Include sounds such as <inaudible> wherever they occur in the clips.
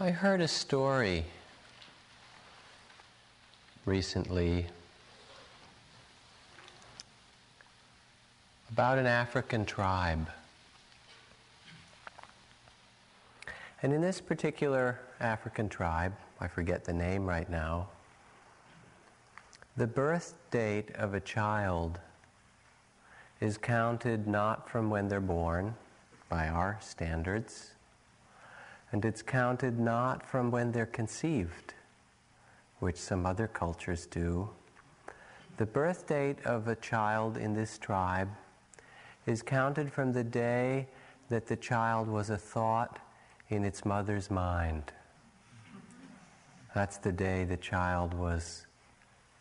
I heard a story recently about an African tribe. And in this particular African tribe, I forget the name right now, the birth date of a child is counted not from when they're born by our standards and it's counted not from when they're conceived, which some other cultures do. The birth date of a child in this tribe is counted from the day that the child was a thought in its mother's mind. That's the day the child was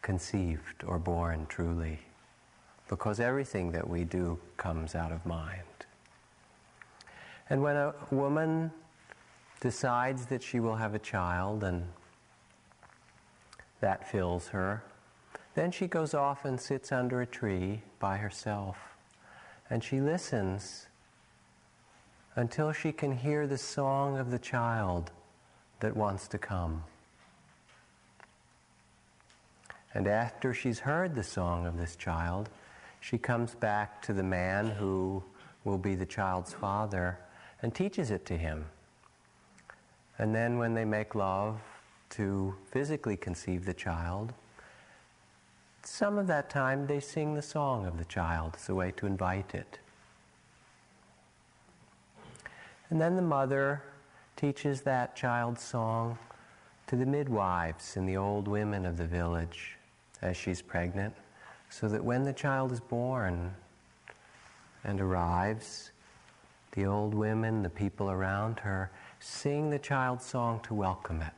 conceived or born truly, because everything that we do comes out of mind. And when a woman decides that she will have a child and that fills her. Then she goes off and sits under a tree by herself and she listens until she can hear the song of the child that wants to come. And after she's heard the song of this child, she comes back to the man who will be the child's father and teaches it to him. And then when they make love to physically conceive the child, some of that time they sing the song of the child as a way to invite it. And then the mother teaches that child's song to the midwives and the old women of the village as she's pregnant, so that when the child is born and arrives, the old women, the people around her, sing the child's song to welcome it.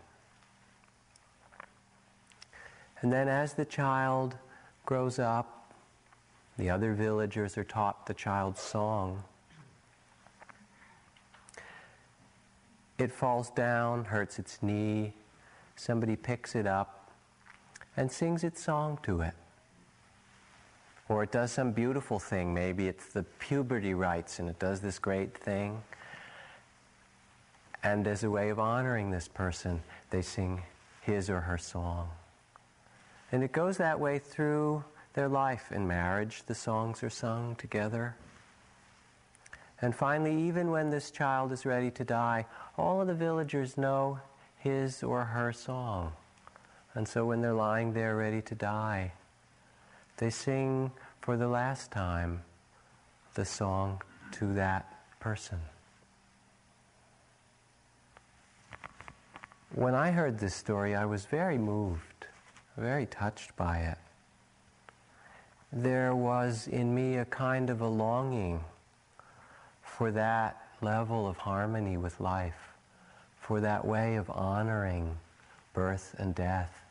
And then as the child grows up, the other villagers are taught the child's song. It falls down, hurts its knee. Somebody picks it up and sings its song to it. Or it does some beautiful thing. Maybe it's the puberty rites and it does this great thing. And as a way of honoring this person, they sing his or her song. And it goes that way through their life in marriage. The songs are sung together. And finally, even when this child is ready to die, all of the villagers know his or her song. And so when they're lying there ready to die, they sing for the last time the song to that person. When I heard this story, I was very moved, very touched by it. There was in me a kind of a longing for that level of harmony with life, for that way of honoring birth and death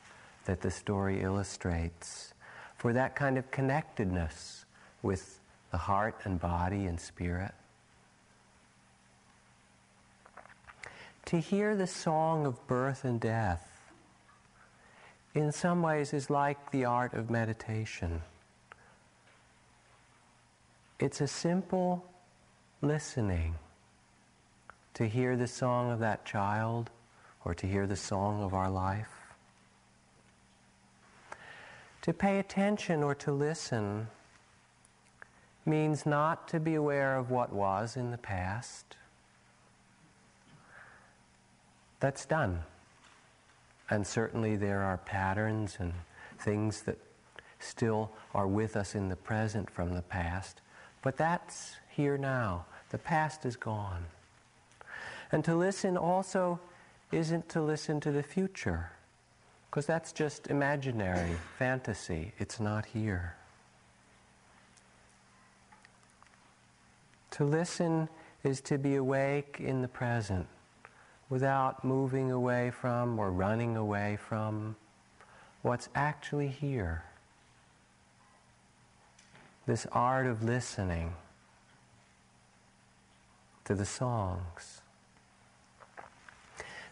that the story illustrates, for that kind of connectedness with the heart and body and spirit. To hear the song of birth and death in some ways is like the art of meditation. It's a simple listening to hear the song of that child or to hear the song of our life. To pay attention or to listen means not to be aware of what was in the past that's done. And certainly there are patterns and things that still are with us in the present from the past, but that's here now. The past is gone. And to listen also isn't to listen to the future, because that's just imaginary, fantasy. It's not here. To listen is to be awake in the present without moving away from or running away from what's actually here. This art of listening to the songs.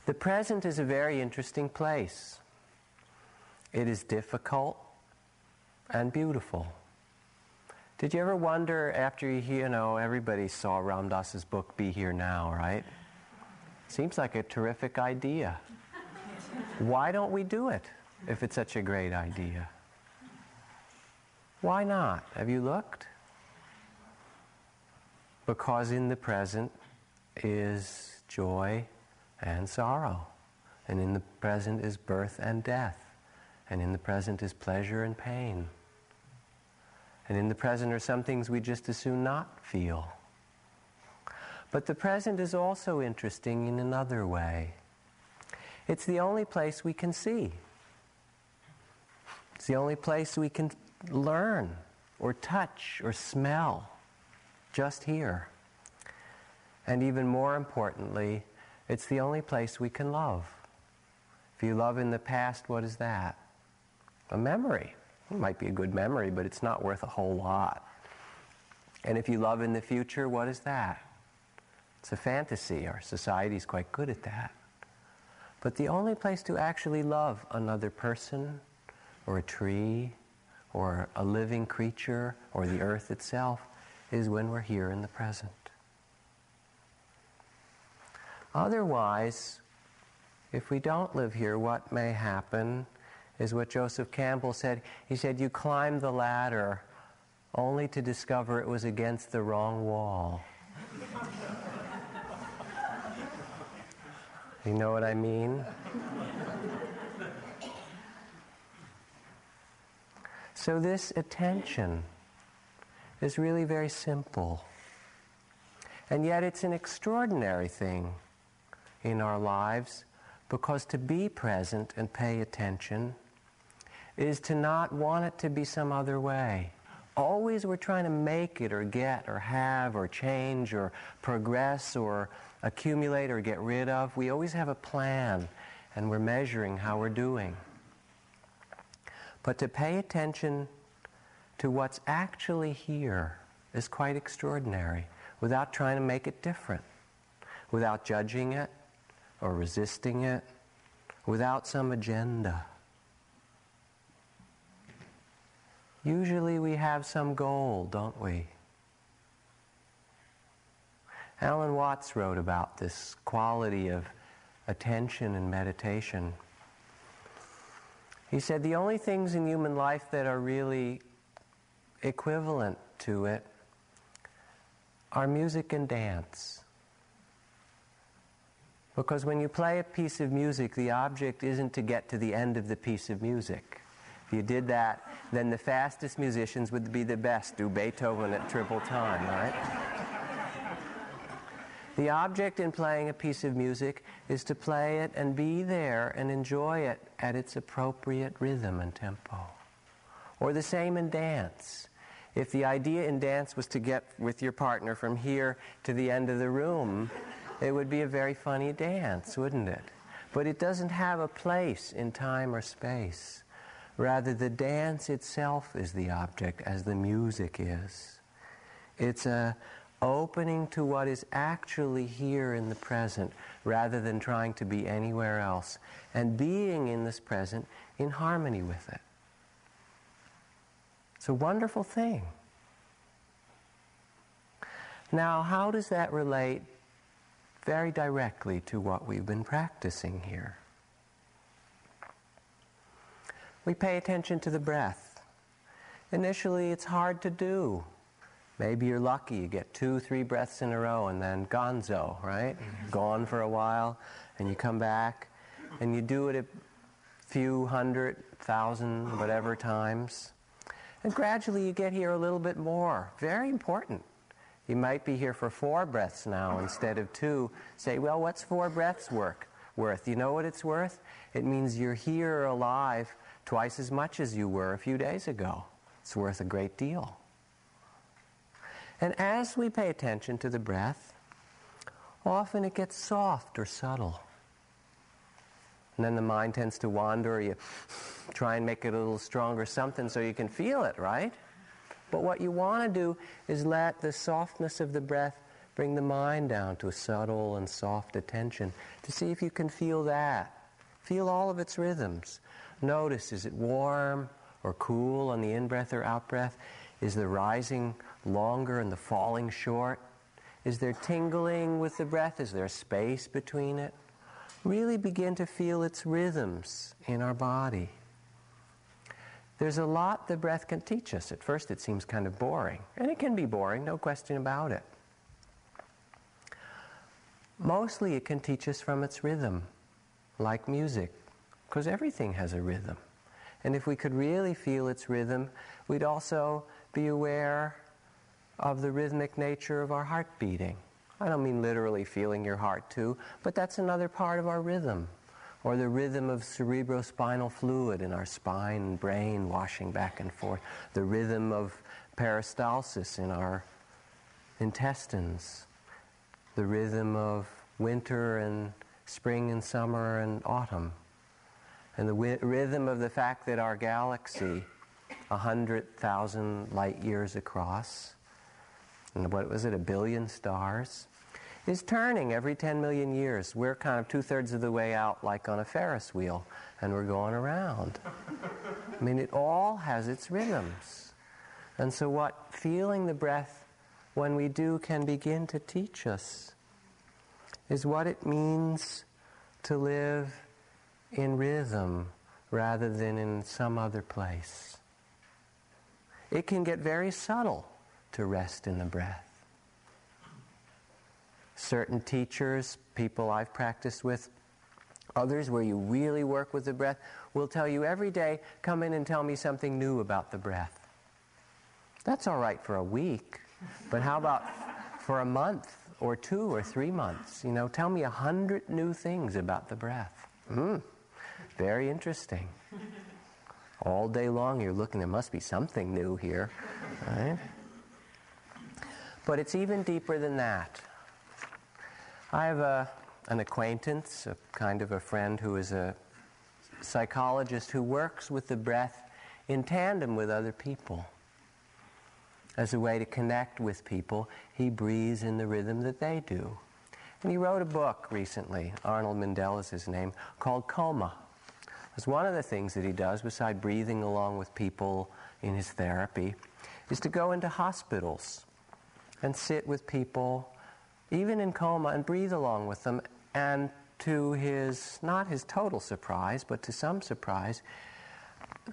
The present is a very interesting place. It is difficult and beautiful. Did you ever wonder after you, you know, everybody saw Ram Dass's book Be Here Now, right? Seems like a terrific idea. Why don't we do it if it's such a great idea? Why not? Have you looked? Because in the present is joy and sorrow. And in the present is birth and death. And in the present is pleasure and pain. And in the present are some things we just as soon not feel. But the present is also interesting in another way. It's the only place we can see. It's the only place we can learn or touch or smell. Just here. And even more importantly, it's the only place we can love. If you love in the past, what is that? A memory. It might be a good memory, but it's not worth a whole lot. And if you love in the future, what is that? It's a fantasy. Our society is quite good at that. But the only place to actually love another person, or a tree, or a living creature, or the earth itself, is when we're here in the present. Otherwise, if we don't live here, what may happen is what Joseph Campbell said. He said, You climb the ladder only to discover it was against the wrong wall. <laughs> you know what I mean? So, this attention is really very simple. And yet, it's an extraordinary thing in our lives because to be present and pay attention is to not want it to be some other way. Always we're trying to make it or get or have or change or progress or accumulate or get rid of. We always have a plan and we're measuring how we're doing. But to pay attention to what's actually here is quite extraordinary without trying to make it different, without judging it, or resisting it without some agenda. Usually we have some goal, don't we? Alan Watts wrote about this quality of attention and meditation. He said the only things in human life that are really equivalent to it are music and dance. Because when you play a piece of music, the object isn't to get to the end of the piece of music. If you did that, then the fastest musicians would be the best, do Beethoven at triple time, right? The object in playing a piece of music is to play it and be there and enjoy it at its appropriate rhythm and tempo. Or the same in dance. If the idea in dance was to get with your partner from here to the end of the room, it would be a very funny dance, wouldn't it? But it doesn't have a place in time or space. Rather, the dance itself is the object, as the music is. It's a opening to what is actually here in the present, rather than trying to be anywhere else, and being in this present in harmony with it. It's a wonderful thing. Now, how does that relate very directly to what we've been practicing here. We pay attention to the breath. Initially, it's hard to do. Maybe you're lucky, you get two, three breaths in a row, and then gonzo, right? Mm-hmm. Gone for a while, and you come back, and you do it a few hundred, thousand, whatever <sighs> times. And gradually you get here a little bit more. Very important. You might be here for four breaths now <laughs> instead of two. Say, well, what's four breaths work, worth? You know what it's worth? It means you're here alive twice as much as you were a few days ago. It's worth a great deal. And as we pay attention to the breath, often it gets soft or subtle. And then the mind tends to wander. You try and make it a little stronger, something so you can feel it, right? But what you want to do is let the softness of the breath bring the mind down to a subtle and soft attention to see if you can feel that. Feel all of its rhythms. Notice is it warm or cool on the in breath or out breath? Is the rising longer and the falling short? Is there tingling with the breath? Is there space between it? Really begin to feel its rhythms in our body. There's a lot the breath can teach us. At first, it seems kind of boring, and it can be boring, no question about it. Mostly, it can teach us from its rhythm, like music, because everything has a rhythm. And if we could really feel its rhythm, we'd also be aware of the rhythmic nature of our heart beating. I don't mean literally feeling your heart too, but that's another part of our rhythm. Or the rhythm of cerebrospinal fluid in our spine and brain washing back and forth. The rhythm of peristalsis in our intestines. The rhythm of winter and spring and summer and autumn. And the wi- rhythm of the fact that our galaxy, 100,000 light years across, what was it, a billion stars, is turning every 10 million years. We're kind of two thirds of the way out, like on a Ferris wheel, and we're going around. I mean, it all has its rhythms. And so, what feeling the breath when we do can begin to teach us is what it means to live in rhythm rather than in some other place. It can get very subtle to rest in the breath. Certain teachers, people I've practiced with, others where you really work with the breath, will tell you every day, come in and tell me something new about the breath. That's all right for a week, but how about for a month or two or three months? You know, tell me a hundred new things about the breath. Mm, very interesting. All day long you're looking, there must be something new here. Right? But it's even deeper than that. I have a, an acquaintance, a kind of a friend who is a psychologist who works with the breath in tandem with other people. As a way to connect with people, he breathes in the rhythm that they do. And he wrote a book recently, Arnold Mindell is his name, called Coma. It's one of the things that he does, beside breathing along with people in his therapy, is to go into hospitals and sit with people, even in coma, and breathe along with them. And to his, not his total surprise, but to some surprise,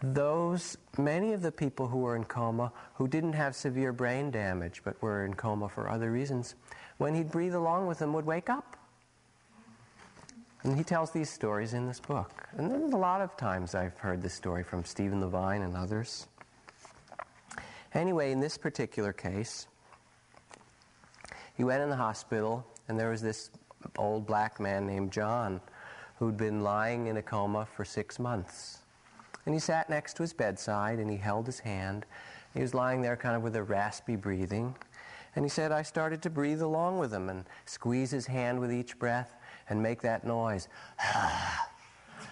those, many of the people who were in coma who didn't have severe brain damage but were in coma for other reasons, when he'd breathe along with them, would wake up. And he tells these stories in this book. And there's a lot of times I've heard this story from Stephen Levine and others. Anyway, in this particular case, he went in the hospital, and there was this old black man named John who'd been lying in a coma for six months. And he sat next to his bedside and he held his hand. He was lying there kind of with a raspy breathing. And he said, I started to breathe along with him and squeeze his hand with each breath and make that noise <sighs>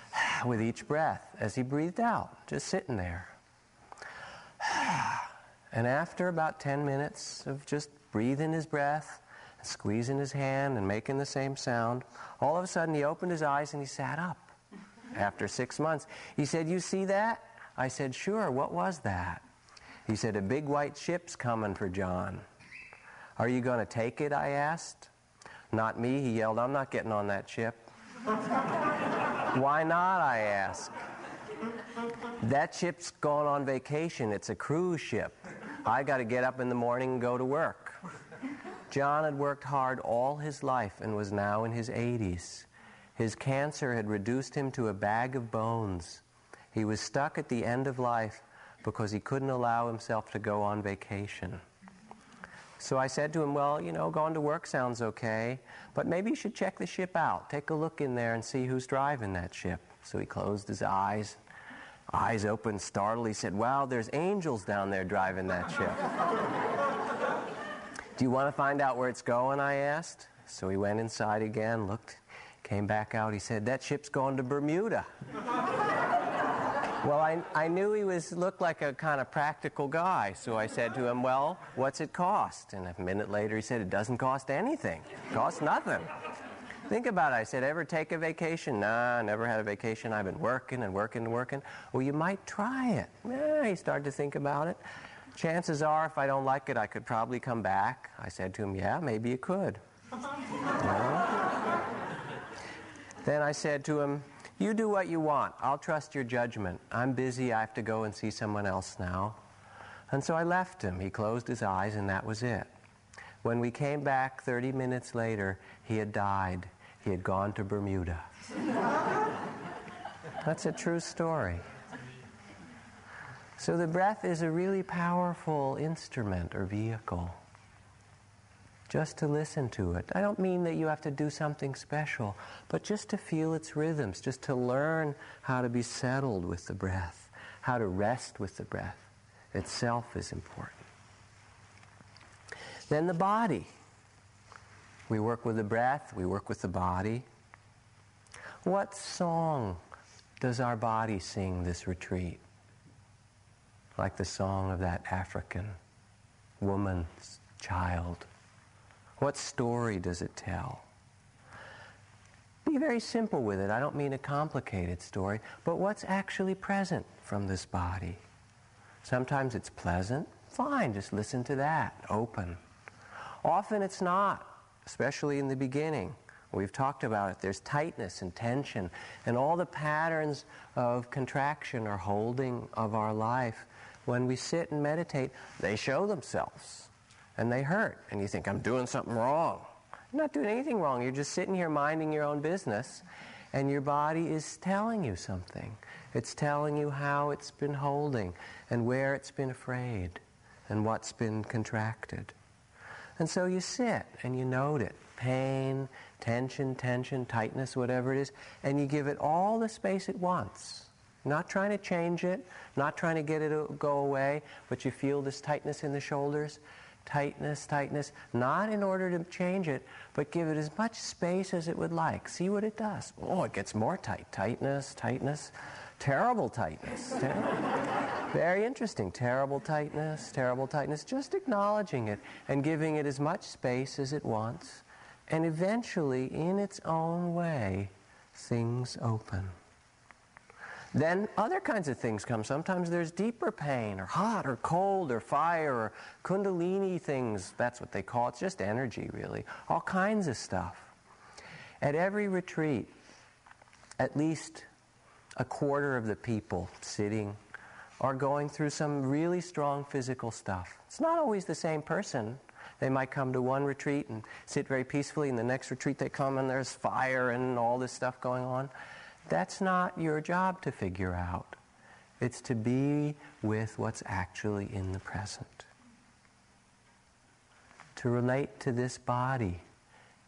<sighs> with each breath as he breathed out, just sitting there. And after about 10 minutes of just breathing his breath, squeezing his hand, and making the same sound, all of a sudden he opened his eyes and he sat up after six months. He said, You see that? I said, Sure. What was that? He said, A big white ship's coming for John. Are you going to take it? I asked. Not me, he yelled. I'm not getting on that ship. <laughs> Why not? I asked. That ship's going on vacation. It's a cruise ship. I got to get up in the morning and go to work. John had worked hard all his life and was now in his 80s. His cancer had reduced him to a bag of bones. He was stuck at the end of life because he couldn't allow himself to go on vacation. So I said to him, Well, you know, going to work sounds okay, but maybe you should check the ship out. Take a look in there and see who's driving that ship. So he closed his eyes, eyes open, startled. He said, Wow, there's angels down there driving that ship. Do you want to find out where it's going? I asked. So he went inside again, looked, came back out. He said, That ship's going to Bermuda. Well, I, I knew he was looked like a kind of practical guy, so I said to him, "Well, what's it cost?" And a minute later, he said, "It doesn't cost anything. It costs nothing." Think about it. I said, "Ever take a vacation?" Nah, never had a vacation. I've been working and working and working. Well, you might try it. Yeah, he started to think about it. chances are, if I don't like it, I could probably come back. I said to him, Yeah, maybe you could. then I said to him, You do what you want. I'll trust your judgment. I'm busy. I have to go and see someone else now. And so I left him. He closed his eyes, and that was it. When we came back 30 minutes later, he had died. He had gone to Bermuda. That's a true story. So the breath is a really powerful instrument or vehicle. Just to listen to it. I don't mean that you have to do something special, but just to feel its rhythms, just to learn how to be settled with the breath, how to rest with the breath itself is important. Then the body. We work with the breath, we work with the body. What song does our body sing this retreat? Like the song of that African woman's child. What story does it tell? Be very simple with it. I don't mean a complicated story, but what's actually present from this body? Sometimes it's pleasant. Fine, just listen to that. Open. Often it's not, especially in the beginning. We've talked about it. There's tightness and tension, and all the patterns of contraction or holding of our life. When we sit and meditate, they show themselves and they hurt. And you think, I'm doing something wrong. You're not doing anything wrong. You're just sitting here minding your own business, and your body is telling you something. It's telling you how it's been holding and where it's been afraid and what's been contracted. And so you sit and you note it pain, tension, tension, tightness, whatever it is, and you give it all the space it wants. Not trying to change it, not trying to get it to go away, but you feel this tightness in the shoulders. Tightness, tightness, not in order to change it, but give it as much space as it would like. See what it does. Oh, it gets more tight. Tightness, tightness. Terrible tightness. Very interesting. Terrible tightness, terrible tightness. Just acknowledging it and giving it as much space as it wants. And eventually, in its own way, things open. Then other kinds of things come. Sometimes there's deeper pain, or hot, or cold, or fire, or kundalini things. That's what they call it. It's just energy, really. All kinds of stuff. At every retreat, at least a quarter of the people sitting are going through some really strong physical stuff. It's not always the same person. They might come to one retreat and sit very peacefully, and the next retreat they come and there's fire and all this stuff going on. That's not your job to figure out. It's to be with what's actually in the present. To relate to this body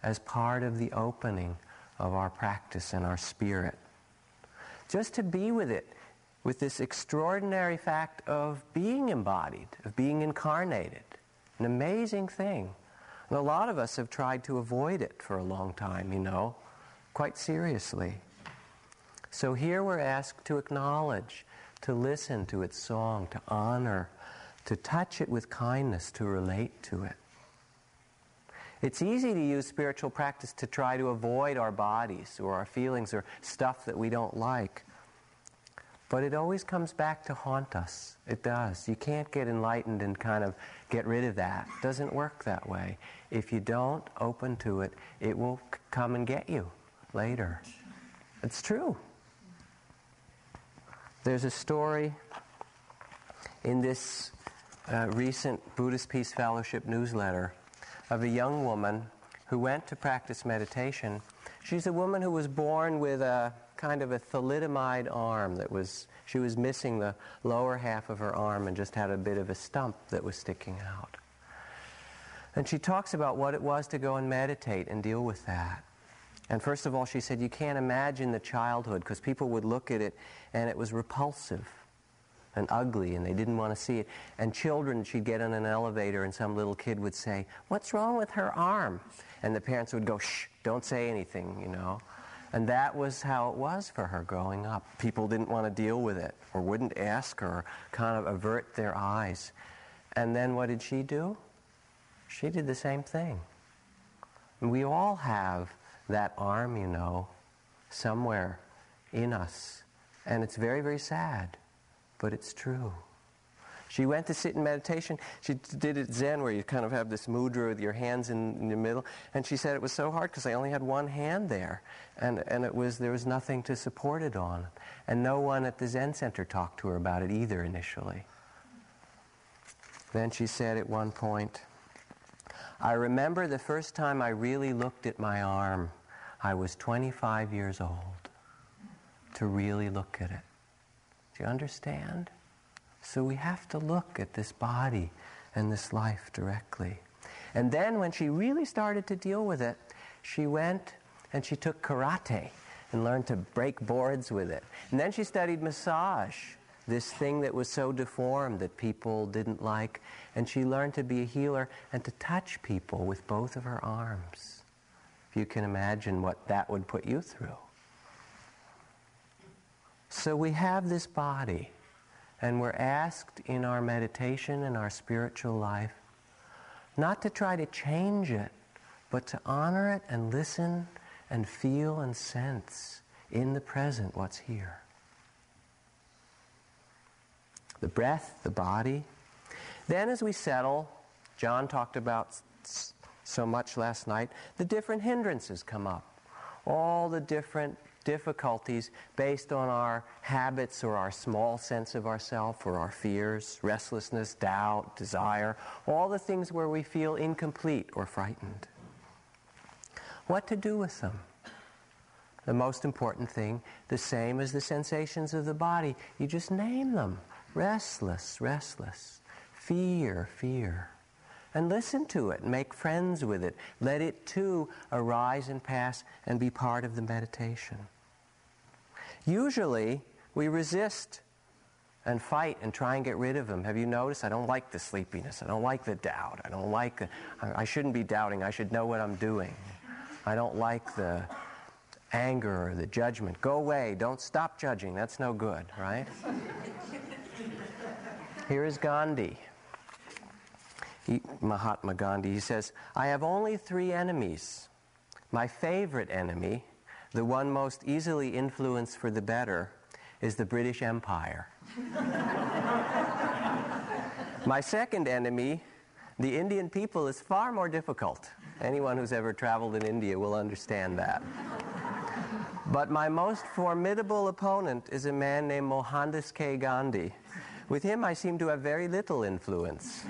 as part of the opening of our practice and our spirit just to be with it, with this extraordinary fact of being embodied, of being incarnated. An amazing thing. And a lot of us have tried to avoid it for a long time, you know, quite seriously. So here we're asked to acknowledge, to listen to its song, to honor, to touch it with kindness, to relate to it. It's easy to use spiritual practice to try to avoid our bodies or our feelings or stuff that we don't like. But it always comes back to haunt us. It does. You can't get enlightened and kind of get rid of that. It doesn't work that way. If you don't open to it, it will c- come and get you later. It's true. There's a story in this uh, recent Buddhist Peace Fellowship newsletter of a young woman who went to practice meditation. She's a woman who was born with a kind of a thalidomide arm that was, she was missing the lower half of her arm and just had a bit of a stump that was sticking out. And she talks about what it was to go and meditate and deal with that. And first of all, she said, you can't imagine the childhood because people would look at it and it was repulsive and ugly and they didn't want to see it. And children, she'd get in an elevator and some little kid would say, What's wrong with her arm? And the parents would go, Shh, don't say anything, you know. And that was how it was for her growing up. People didn't want to deal with it or wouldn't ask her, kind of avert their eyes. And then what did she do? She did the same thing. We all have that arm, you know, somewhere in us. And it's very, very sad but it's true. She went to sit in meditation. She did it Zen, where you kind of have this mudra with your hands in, in the middle. And she said it was so hard because I only had one hand there, and and it was there was nothing to support it on, and no one at the Zen center talked to her about it either initially. Then she said at one point, "I remember the first time I really looked at my arm. I was 25 years old. To really look at it. Do you understand?" So we have to look at this body and this life directly. And then when she really started to deal with it, she went and she took karate and learned to break boards with it. And then she studied massage, this thing that was so deformed that people didn't like. And she learned to be a healer and to touch people with both of her arms. If you can imagine what that would put you through. So we have this body. And we're asked in our meditation and our spiritual life not to try to change it, but to honor it and listen and feel and sense in the present what's here. The breath, the body. Then, as we settle, John talked about so much last night, the different hindrances come up. All the different difficulties based on our habits or our small sense of ourself or our fears, restlessness, doubt, desire, all the things where we feel incomplete or frightened. What to do with them? The most important thing, the same as the sensations of the body, you just name them. Restless, restless. Fear, fear and listen to it, make friends with it. Let it too arise and pass and be part of the meditation. Usually, we resist and fight and try and get rid of them. Have you noticed? I don't like the sleepiness. I don't like the doubt. I don't like the, I shouldn't be doubting. I should know what I'm doing. I don't like the anger or the judgment. Go away. Don't stop judging. That's no good, right? Here is Gandhi. He, Mahatma Gandhi. He says, I have only three enemies. My favorite enemy the one most easily influenced for the better is the British Empire. <laughs> My second enemy, the Indian people, is far more difficult. Anyone who's ever traveled in India will understand that. But my most formidable opponent is a man named Mohandas K. Gandhi. With him, I seem to have very little influence.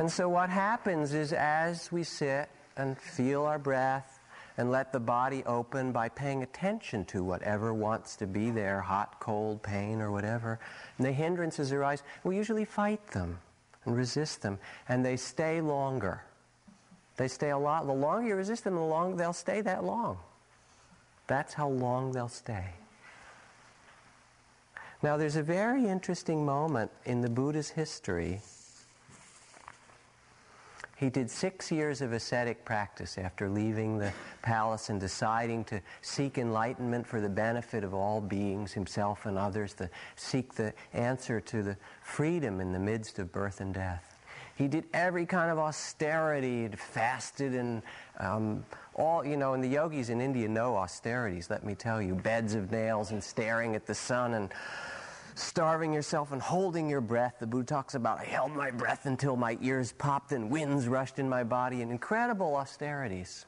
And so what happens is as we sit and feel our breath and let the body open by paying attention to whatever wants to be there, hot, cold, pain, or whatever, and the hindrances arise, we usually fight them and resist them, and they stay longer. They stay a lot. The longer you resist them, the longer they'll stay that long. That's how long they'll stay. Now, there's a very interesting moment in the Buddha's history he did six years of ascetic practice after leaving the palace and deciding to seek enlightenment for the benefit of all beings, himself and others, to seek the answer to the freedom in the midst of birth and death. He did every kind of austerity, fasted and um, all, you know, and the yogis in India know austerities, let me tell you. Beds of nails and staring at the sun and starving yourself and holding your breath. The Buddha talks about, I held my breath until my ears popped and winds rushed in my body, and incredible austerities.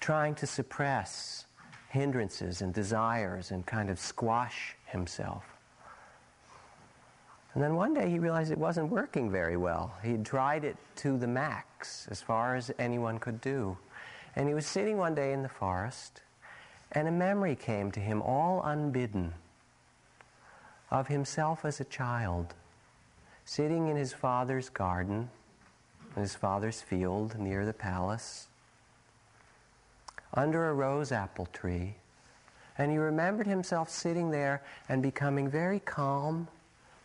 Trying to suppress hindrances and desires and kind of squash himself. And then one day he realized it wasn't working very well. He'd tried it to the max, as far as anyone could do. And he was sitting one day in the forest, and a memory came to him all unbidden of himself as a child, sitting in his father's garden, in his father's field near the palace, under a rose apple tree. And he remembered himself sitting there and becoming very calm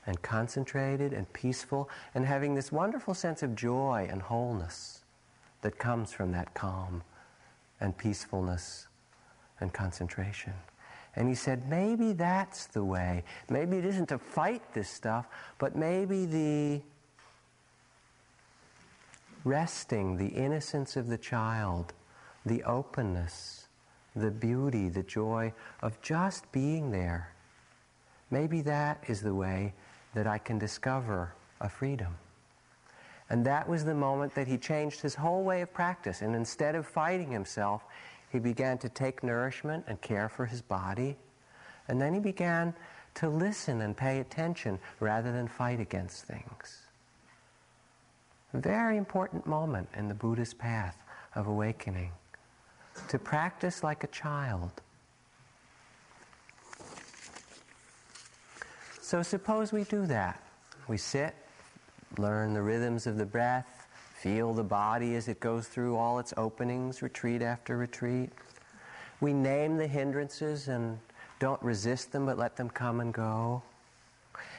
and concentrated and peaceful and having this wonderful sense of joy and wholeness that comes from that calm and peacefulness and concentration. And he said, maybe that's the way. Maybe it isn't to fight this stuff, but maybe the resting, the innocence of the child, the openness, the beauty, the joy of just being there. Maybe that is the way that I can discover a freedom. And that was the moment that he changed his whole way of practice. And instead of fighting himself, he began to take nourishment and care for his body. And then he began to listen and pay attention rather than fight against things. Very important moment in the Buddha's path of awakening. To practice like a child. So suppose we do that. We sit, learn the rhythms of the breath, feel the body as it goes through all its openings, retreat after retreat. We name the hindrances and don't resist them, but let them come and go.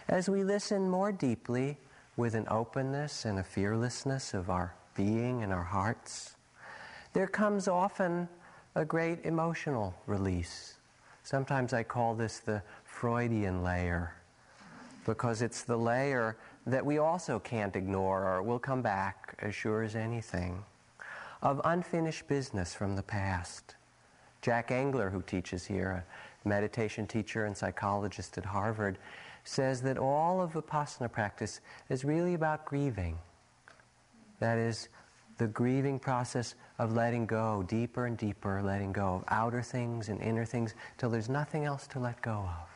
As we listen more deeply with an openness and a fearlessness of our being and our hearts, there comes often a great emotional release. Sometimes I call this the Freudian layer because it's the layer that we also can't ignore or will come back as sure as anything of unfinished business from the past. Jack Engler, who teaches here, a meditation teacher and psychologist at Harvard, says that all of Vipassana practice is really about grieving. That is, the grieving process of letting go, deeper and deeper letting go of outer things and inner things till there's nothing else to let go of.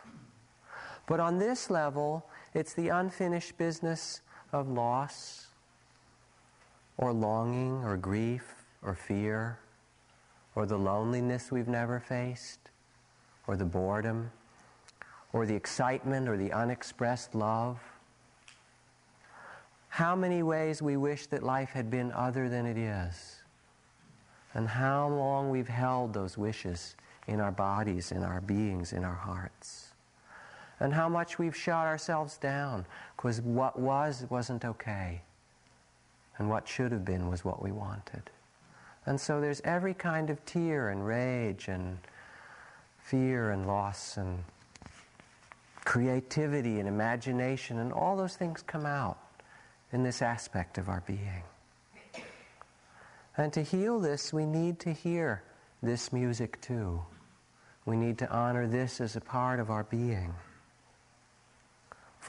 But on this level, it's the unfinished business of loss or longing or grief or fear or the loneliness we've never faced or the boredom, or the excitement, or the unexpressed love. How many ways we wish that life had been other than it is. And how long we've held those wishes in our bodies, in our beings, in our hearts. And how much we've shot ourselves down because what was wasn't okay. And what should have been was what we wanted. And so there's every kind of tear and rage and fear and loss and creativity and imagination and all those things come out in this aspect of our being. And to heal this, we need to hear this music too. We need to honor this as a part of our being.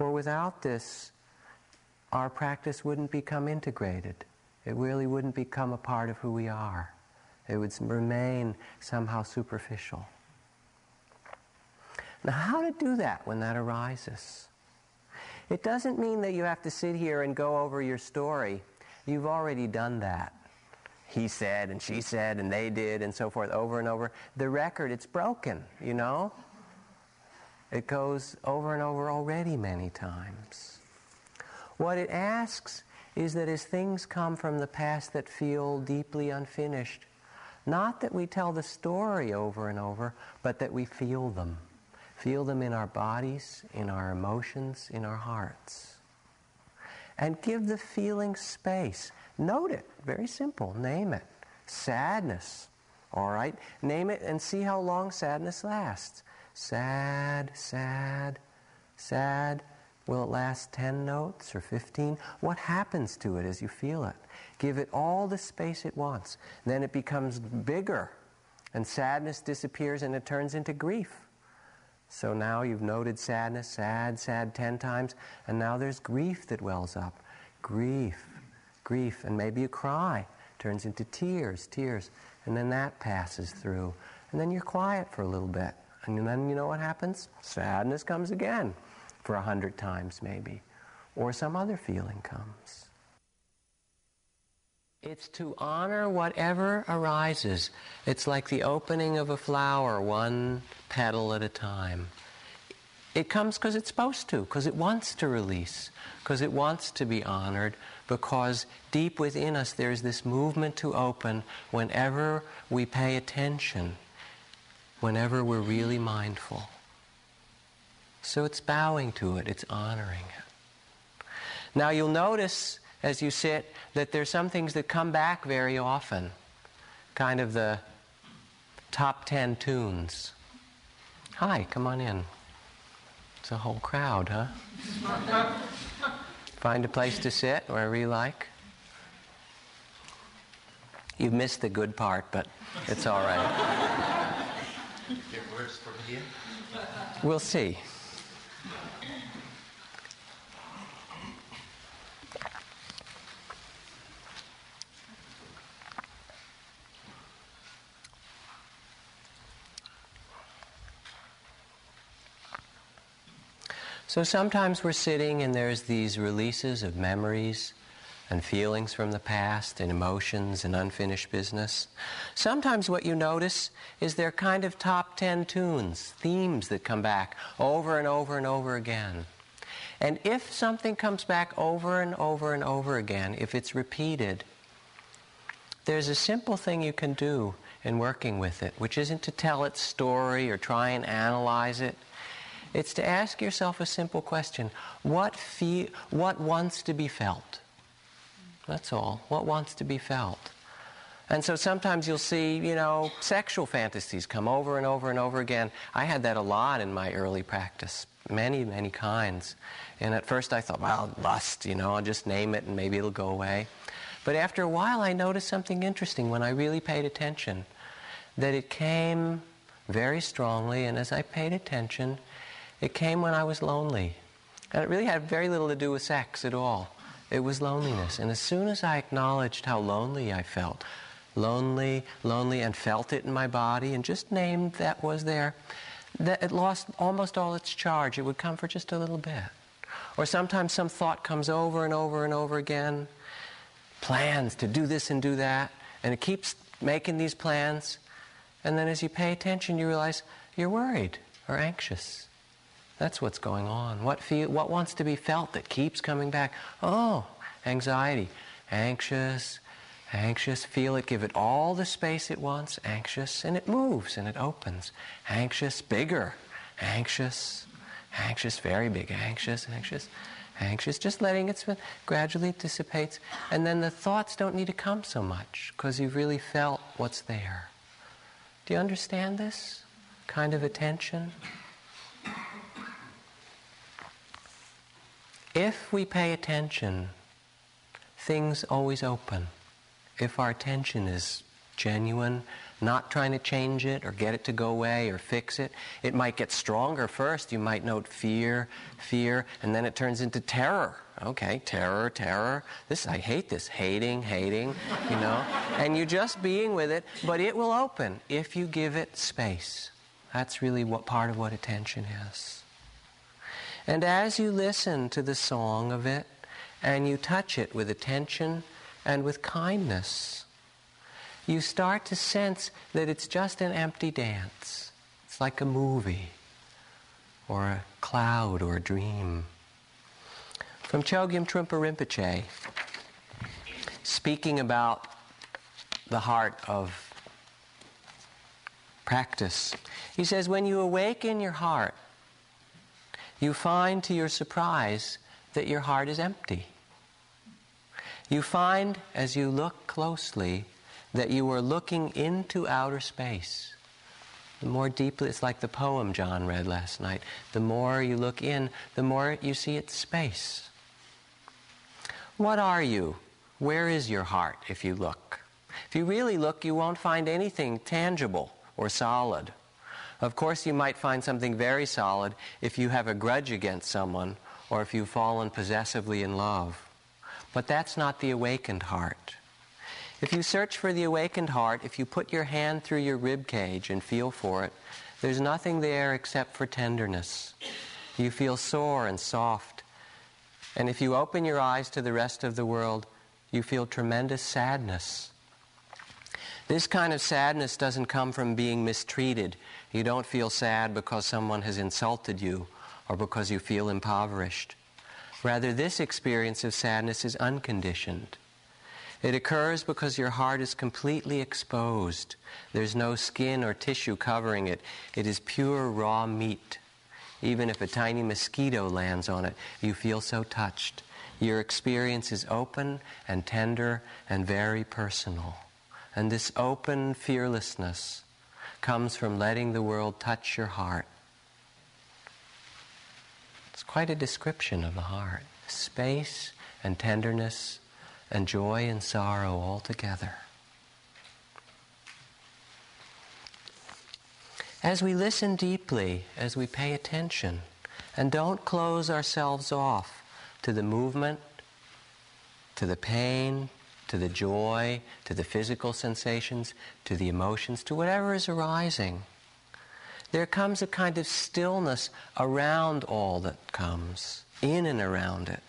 For without this, our practice wouldn't become integrated. It really wouldn't become a part of who we are. It would remain somehow superficial. Now, how to do that when that arises? It doesn't mean that you have to sit here and go over your story. You've already done that. He said, and she said, and they did, and so forth, over and over. The record, it's broken, you know? It goes over and over already many times. What it asks is that as things come from the past that feel deeply unfinished, not that we tell the story over and over, but that we feel them. Feel them in our bodies, in our emotions, in our hearts. And give the feeling space. Note it. Very simple. Name it. Sadness. All right? Name it and see how long sadness lasts. Sad, sad, sad. Will it last 10 notes or 15? What happens to it as you feel it? Give it all the space it wants. Then it becomes bigger, and sadness disappears and it turns into grief. So now you've noted sadness, sad, sad 10 times, and now there's grief that wells up. Grief, grief, and maybe you cry, turns into tears, tears, and then that passes through. And then you're quiet for a little bit. And then you know what happens? Sadness comes again for a hundred times maybe. Or some other feeling comes. It's to honor whatever arises. It's like the opening of a flower, one petal at a time. It comes because it's supposed to, because it wants to release, because it wants to be honored, because deep within us there's this movement to open whenever we pay attention, whenever we're really mindful. So it's bowing to it, it's honoring it. Now you'll notice as you sit that there's some things that come back very often, kind of the top 10 tunes. Hi, come on in. It's a whole crowd, huh? <laughs> Find a place to sit wherever you like. You've missed the good part, but it's all right. <laughs> Get worse from here? We'll see. So sometimes we're sitting and there's these releases of memories and feelings from the past and emotions and unfinished business. Sometimes what you notice is they're kind of top 10 tunes, themes that come back over and over and over again. And if something comes back over and over and over again, if it's repeated, there's a simple thing you can do in working with it, which isn't to tell its story or try and analyze it. It's to ask yourself a simple question what, fe- what wants to be felt? That's all. What wants to be felt? And so sometimes you'll see, you know, sexual fantasies come over and over and over again. I had that a lot in my early practice, many, many kinds. And at first I thought, well, lust, you know, I'll just name it and maybe it'll go away. But after a while I noticed something interesting when I really paid attention. That it came very strongly, and as I paid attention, it came when I was lonely. And it really had very little to do with sex at all. It was loneliness. And as soon as I acknowledged how lonely I felt, lonely, lonely, and felt it in my body, and just named that was there, that it lost almost all its charge. It would come for just a little bit. Or sometimes some thought comes over and over and over again. Plans to do this and do that. And it keeps making these plans. And then as you pay attention, you realize you're worried or anxious. That's what's going on. What, feel, what wants to be felt that keeps coming back? Oh, anxiety. Anxious, anxious. Feel it. Give it all the space it wants. Anxious. And it moves and it opens. Anxious, bigger. Anxious, anxious, very big. Anxious, anxious, anxious. Just letting it gradually it dissipates. And then the thoughts don't need to come so much because you've really felt what's there. Do you understand this kind of attention? If we pay attention, things always open. If our attention is genuine, not trying to change it or get it to go away or fix it, it might get stronger first. You might note fear, fear, and then it turns into terror. Okay, terror, terror. This I hate this, hating, hating, you know. and you're just being with it, but it will open if you give it space. That's really what part of what attention is. And as you listen to the song of it and you touch it with attention and with kindness, you start to sense that it's just an empty dance. It's like a movie or a cloud or a dream. From Chogyam Trungpa Rinpoche, speaking about the heart of practice, he says, When you awaken your heart you find to your surprise that your heart is empty. You find as you look closely that you are looking into outer space. The more deeply, it's like the poem John read last night. The more you look in, the more you see its space. What are you? Where is your heart if you look? If you really look, you won't find anything tangible or solid. Of course, you might find something very solid if you have a grudge against someone or if you've fallen possessively in love. But that's not the awakened heart. If you search for the awakened heart, if you put your hand through your rib cage and feel for it, there's nothing there except for tenderness. You feel sore and soft. And if you open your eyes to the rest of the world, you feel tremendous sadness. This kind of sadness doesn't come from being mistreated. You don't feel sad because someone has insulted you or because you feel impoverished. Rather, this experience of sadness is unconditioned. It occurs because your heart is completely exposed. There's no skin or tissue covering it. It is pure raw meat. Even if a tiny mosquito lands on it, you feel so touched. Your experience is open and tender and very personal. And this open fearlessness comes from letting the world touch your heart. It's quite a description of the heart space and tenderness and joy and sorrow all together. As we listen deeply, as we pay attention, and don't close ourselves off to the movement, to the pain, to the joy, to the physical sensations, to the emotions, to whatever is arising, there comes a kind of stillness around all that comes, in and around it.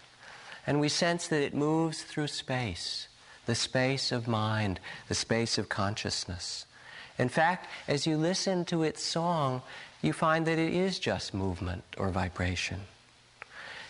And we sense that it moves through space, the space of mind, the space of consciousness. In fact, as you listen to its song, you find that it is just movement or vibration.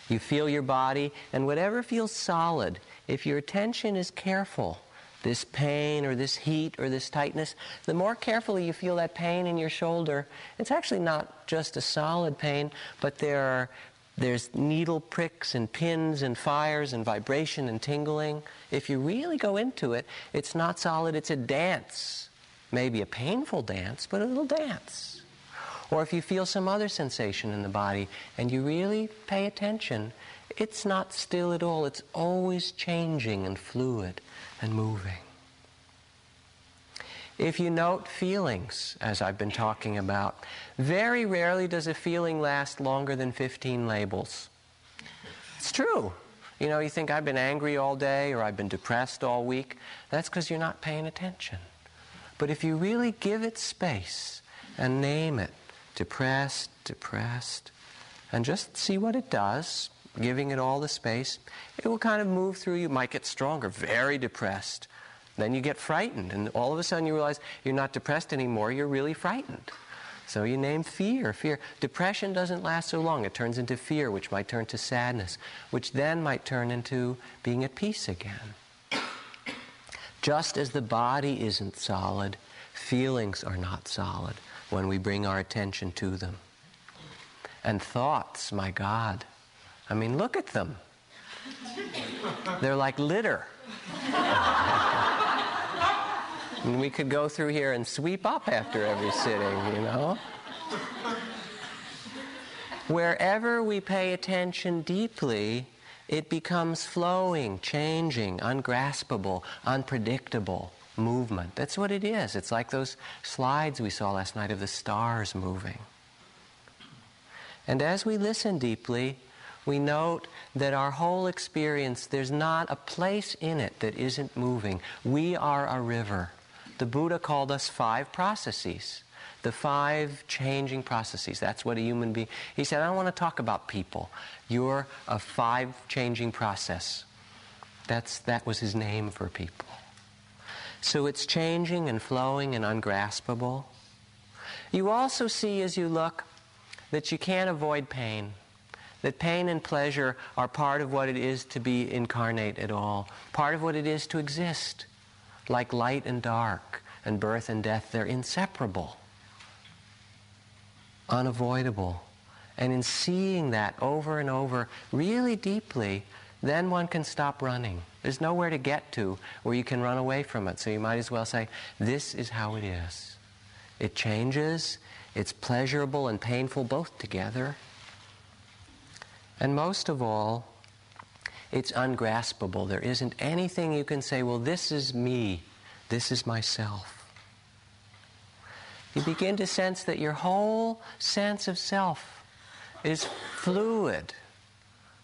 You feel your body, and whatever feels solid, if your attention is careful, this pain or this heat or this tightness, the more carefully you feel that pain in your shoulder, it's actually not just a solid pain, but there are there's needle pricks and pins and fires and vibration and tingling. If you really go into it, it's not solid, it's a dance. Maybe a painful dance, but a little dance. Or if you feel some other sensation in the body and you really pay attention, it's not still at all. It's always changing and fluid and moving. If you note feelings, as I've been talking about, very rarely does a feeling last longer than 15 labels. It's true. You know, you think I've been angry all day or I've been depressed all week. That's because you're not paying attention. But if you really give it space and name it, depressed, depressed, and just see what it does, giving it all the space, it will kind of move through you. Might get stronger, very depressed. Then you get frightened, and all of a sudden you realize you're not depressed anymore, you're really frightened. So you name fear. Fear. Depression doesn't last so long. It turns into fear, which might turn to sadness, which then might turn into being at peace again. Just as the body isn't solid, feelings are not solid when we bring our attention to them. And thoughts, my God. I mean, look at them. They're like litter. and we could go through here and sweep up after every sitting, you know? Wherever we pay attention deeply, it becomes flowing, changing, ungraspable, unpredictable movement. That's what it is. It's like those slides we saw last night of the stars moving. And as we listen deeply, we note that our whole experience, there's not a place in it that isn't moving. We are a river. The Buddha called us five processes. The five changing processes. That's what a human being. He said, I don't want to talk about people. You're a five changing process. That's, that was his name for people. So it's changing and flowing and ungraspable. You also see as you look that you can't avoid pain that pain and pleasure are part of what it is to be incarnate at all, part of what it is to exist. Like light and dark and birth and death, they're inseparable, unavoidable. And in seeing that over and over really deeply, then one can stop running. There's nowhere to get to where you can run away from it. So you might as well say, This is how it is. It changes, it's pleasurable and painful both together. And most of all, it's ungraspable. There isn't anything you can say, well, this is me, this is myself. You begin to sense that your whole sense of self is fluid.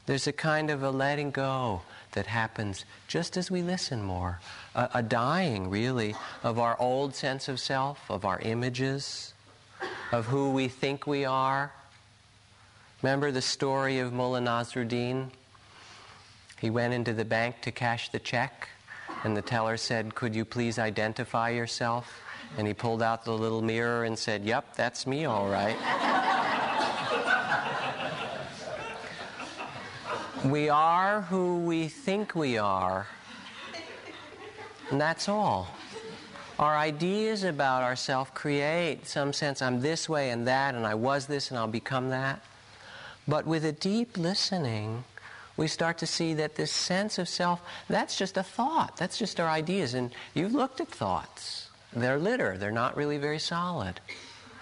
There's a kind of a letting go that happens just as we listen more. A, a, dying, really, of our old sense of self, of our images, of who we think we are, Remember the story of Mullah Nasruddin? He went into the bank to cash the check, and the teller said, Could you please identify yourself? And he pulled out the little mirror and said, Yep, that's me, all right. <laughs> we are who we think we are, and that's all. Our ideas about ourselves create some sense I'm this way and that, and I was this and I'll become that. But with a deep listening, we start to see that this sense of self, that's just a thought. That's just our ideas. And you've looked at thoughts. They're litter, they're not really very solid.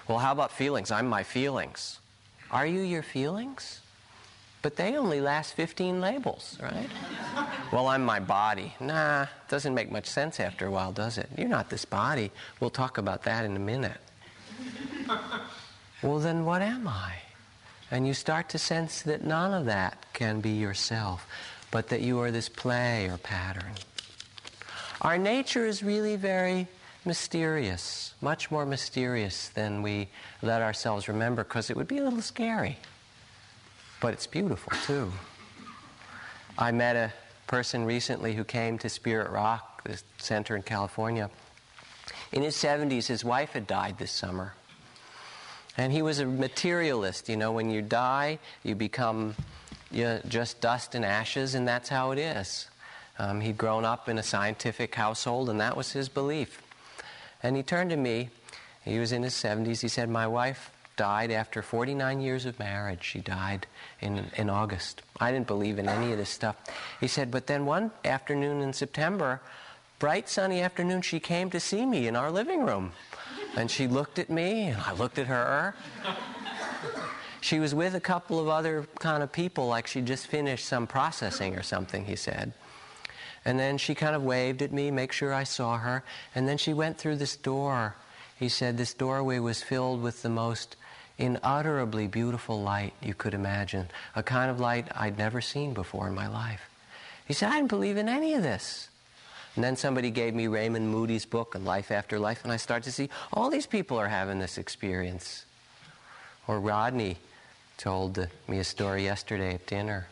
Well, how about feelings? I'm my feelings. Are you your feelings? But they only last 15 labels, right? well, I'm my body. Nah, doesn't make much sense after a while, does it? You're not this body. We'll talk about that in a minute. <laughs> well, then what am I? And you start to sense that none of that can be yourself, but that you are this play or pattern. Our nature is really very mysterious, much more mysterious than we let ourselves remember, because it would be a little scary. But it's beautiful, too. I met a person recently who came to Spirit Rock, the center in California. In his 70s, his wife had died this summer. And he was a materialist. You know, when you die, you become you just dust and ashes, and that's how it is. Um, he'd grown up in a scientific household, and that was his belief. And he turned to me. He was in his 70s. He said, My wife died after 49 years of marriage. She died in, in August. I didn't believe in any of this stuff. He said, But then one afternoon in September, bright sunny afternoon, she came to see me in our living room. And she looked at me, and I looked at her. She was with a couple of other kind of people, like she just finished some processing or something, he said. And then she kind of waved at me, make sure I saw her. And then she went through this door. He said this doorway was filled with the most inutterably beautiful light you could imagine, a kind of light I'd never seen before in my life. He said, I didn't believe in any of this. And then somebody gave me Raymond Moody's book on Life After Life, and I started to see all these people are having this experience. Or Rodney told me a story yesterday at dinner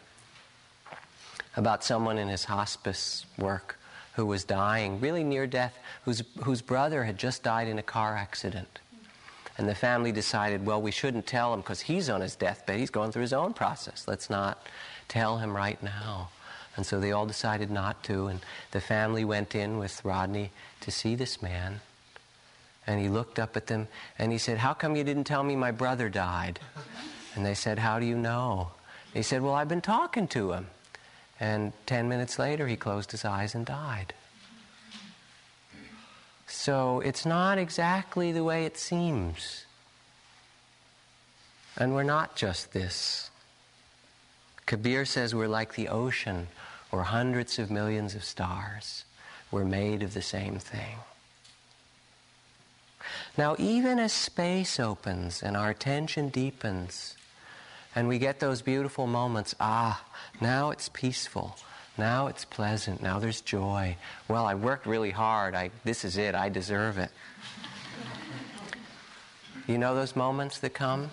about someone in his hospice work who was dying, really near death, whose, whose brother had just died in a car accident. And the family decided, well, we shouldn't tell him because he's on his deathbed. He's going through his own process. Let's not tell him right now. And so they all decided not to. And the family went in with Rodney to see this man. And he looked up at them and he said, How come you didn't tell me my brother died? And they said, How do you know? He said, Well, I've been talking to him. And 10 minutes later, he closed his eyes and died. So it's not exactly the way it seems. And we're not just this. Kabir says we're like the ocean or hundreds of millions of stars. We're made of the same thing. Now, even as space opens and our attention deepens, and we get those beautiful moments, ah, now it's peaceful. Now it's pleasant. Now there's joy. Well, I worked really hard. I, this is it. I deserve it. You know those moments that come?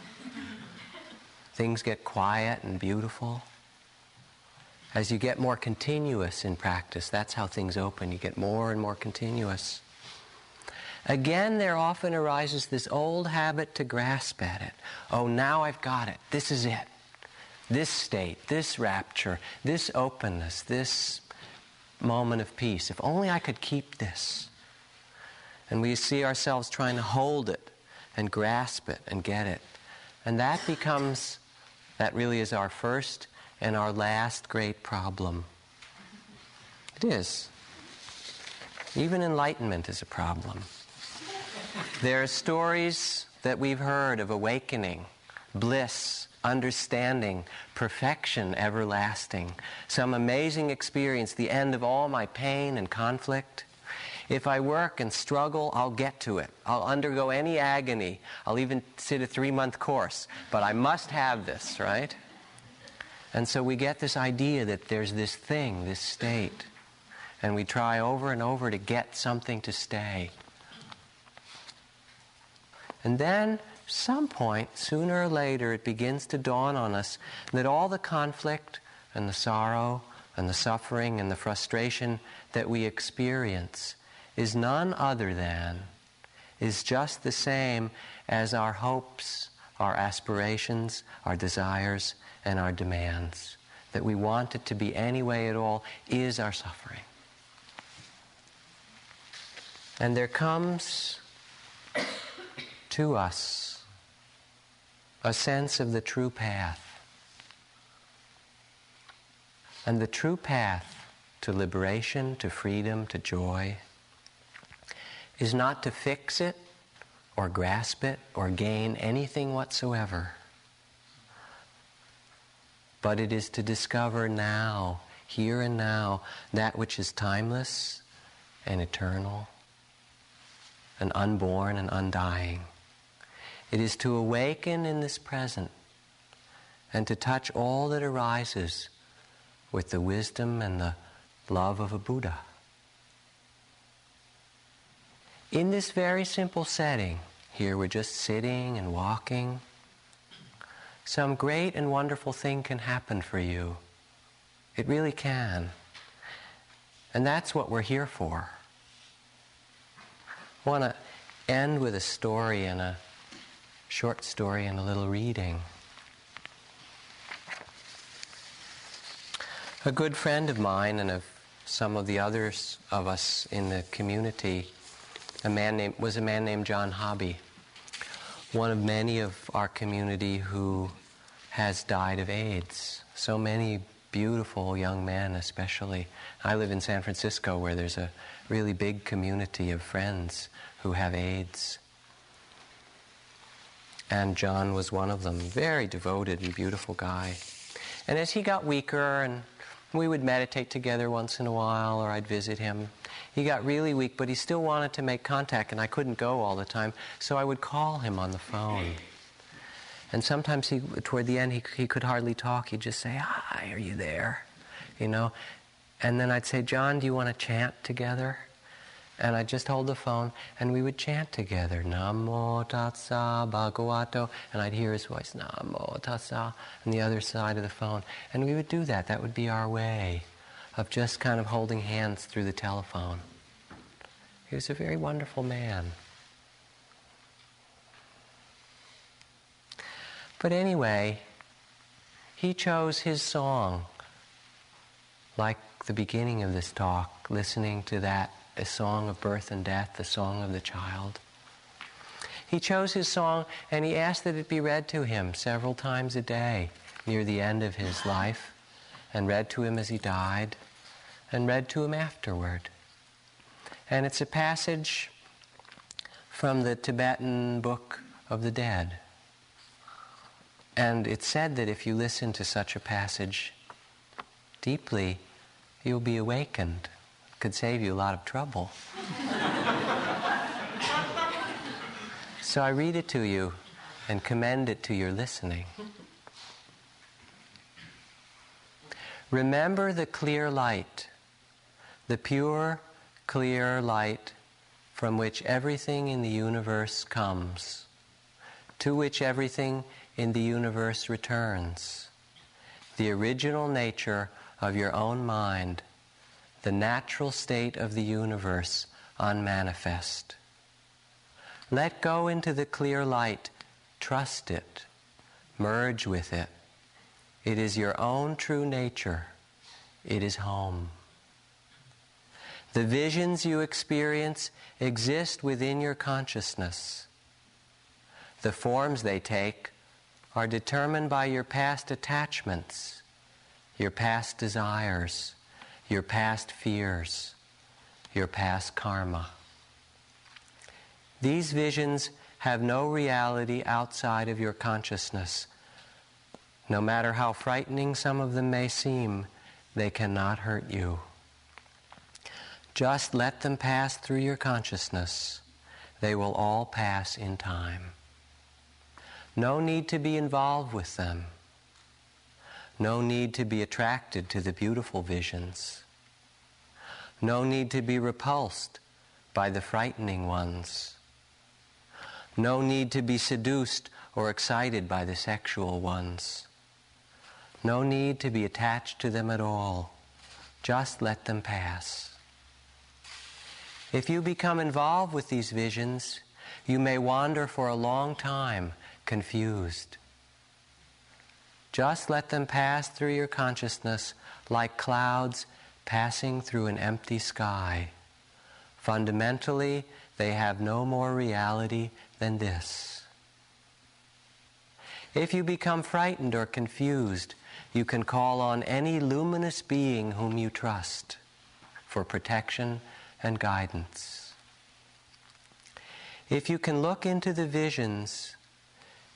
Things get quiet and beautiful. As you get more continuous in practice, that's how things open. You get more and more continuous. Again, there often arises this old habit to grasp at it. Oh, now I've got it. This is it this state, this rapture, this openness, this moment of peace. If only I could keep this. And we see ourselves trying to hold it and grasp it and get it. And that becomes, that really is our first and our last great problem. It is. Even enlightenment is a problem. There are stories that we've heard of awakening, bliss, understanding, perfection everlasting, some amazing experience, the end of all my pain and conflict. If I work and struggle, I'll get to it. I'll undergo any agony. I'll even sit a three month course. But I must have this, right? And so we get this idea that there's this thing, this state. And we try over and over to get something to stay. And then some point, sooner or later, it begins to dawn on us that all the conflict and the sorrow and the suffering and the frustration that we experience is none other than, is just the same as our hopes, our aspirations, our desires, and our demands. That we want it to be any way at all is our suffering. And there comes to us a sense of the true path. And the true path to liberation, to freedom, to joy is not to fix it or grasp it or gain anything whatsoever. But it is to discover now, here and now, that which is timeless and eternal and unborn and undying. It is to awaken in this present and to touch all that arises with the wisdom and the love of a Buddha. In this very simple setting, here we're just sitting and walking, some great and wonderful thing can happen for you. It really can. And that's what we're here for. I want to end with a story and a short story and a little reading. A good friend of mine and of some of the others of us in the community, a man named, was a man named John Hobby, one of many of our community who has died of AIDS. So many beautiful young men, especially. I live in San Francisco where there's a really big community of friends who have AIDS. And John was one of them. Very devoted and beautiful guy. And as he got weaker and we would meditate together once in a while, or I'd visit him. He got really weak, but he still wanted to make contact, and I couldn't go all the time, so I would call him on the phone. And sometimes he, toward the end, he, he could hardly talk. He'd just say, Hi, are you there? You know? And then I'd say, John, do you want to chant together? And I'd just hold the phone and we would chant together, Namo Tassa Bhagavato, and I'd hear his voice, Namo Tassa, on the other side of the phone. And we would do that. That would be our way of just kind of holding hands through the telephone. He was a very wonderful man. But anyway, he chose his song, like the beginning of this talk, listening to that a song of birth and death, the song of the child. He chose his song and he asked that it be read to him several times a day near the end of his life, and read to him as he died, and read to him afterward. And it's a passage from the Tibetan Book of the Dead. And it's said that if you listen to such a passage deeply, you'll be awakened It could save you a lot of trouble. <laughs> so I read it to you and commend it to your listening. Remember the clear light, the pure, clear light from which everything in the universe comes, to which everything in the universe returns, the original nature of your own mind the natural state of the universe unmanifest. Let go into the clear light, trust it, merge with it. It is your own true nature, it is home. The visions you experience exist within your consciousness. The forms they take are determined by your past attachments, your past desires your past fears, your past karma. These visions have no reality outside of your consciousness. No matter how frightening some of them may seem, they cannot hurt you. Just let them pass through your consciousness. They will all pass in time. No need to be involved with them. No need to be attracted to the beautiful visions. No need to be repulsed by the frightening ones. No need to be seduced or excited by the sexual ones. No need to be attached to them at all. Just let them pass. If you become involved with these visions, you may wander for a long time confused. Just let them pass through your consciousness like clouds passing through an empty sky. Fundamentally, they have no more reality than this. If you become frightened or confused, you can call on any luminous being whom you trust for protection and guidance. If you can look into the visions,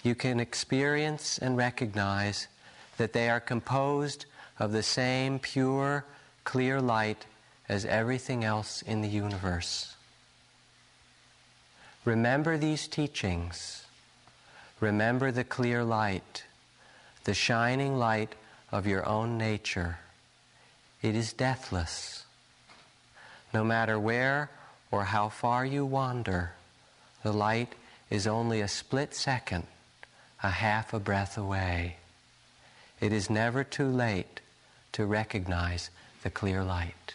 you can experience and recognize that they are composed of the same pure, clear light as everything else in the universe. Remember these teachings. Remember the clear light, the shining light of your own nature. It is deathless. No matter where or how far you wander, the light is only a split second, a half a breath away. It is never too late to recognize the clear light.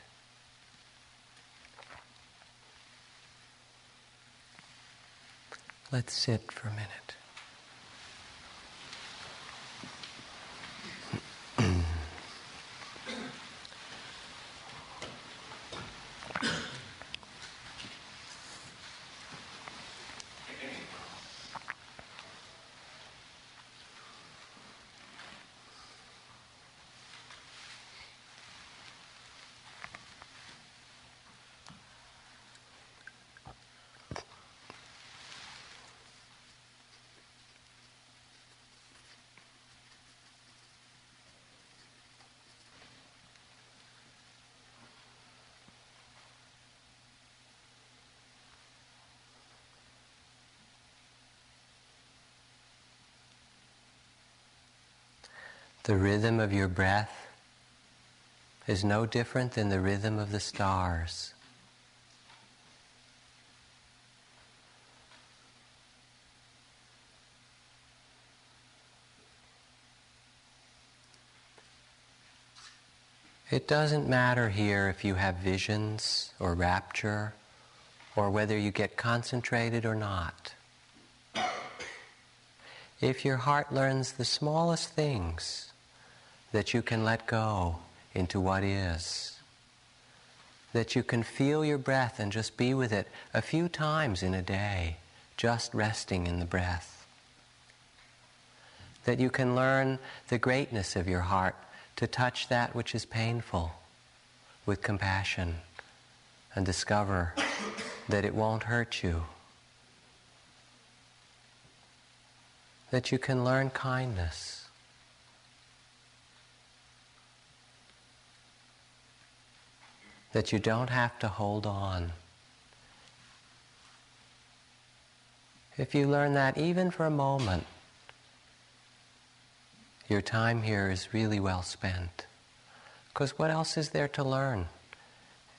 Let's sit for a minute. The rhythm of your breath is no different than the rhythm of the stars. It doesn't matter here if you have visions or rapture or whether you get concentrated or not. If your heart learns the smallest things, that you can let go into what is. That you can feel your breath and just be with it a few times in a day, just resting in the breath. That you can learn the greatness of your heart to touch that which is painful with compassion and discover that it won't hurt you. That you can learn kindness that you don't have to hold on. If you learn that even for a moment, your time here is really well spent. Because what else is there to learn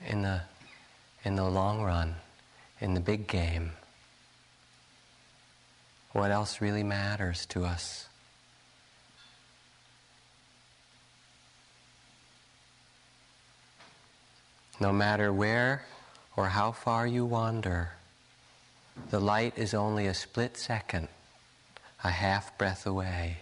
in the, in the long run, in the big game? What else really matters to us? No matter where or how far you wander, the light is only a split second, a half breath away.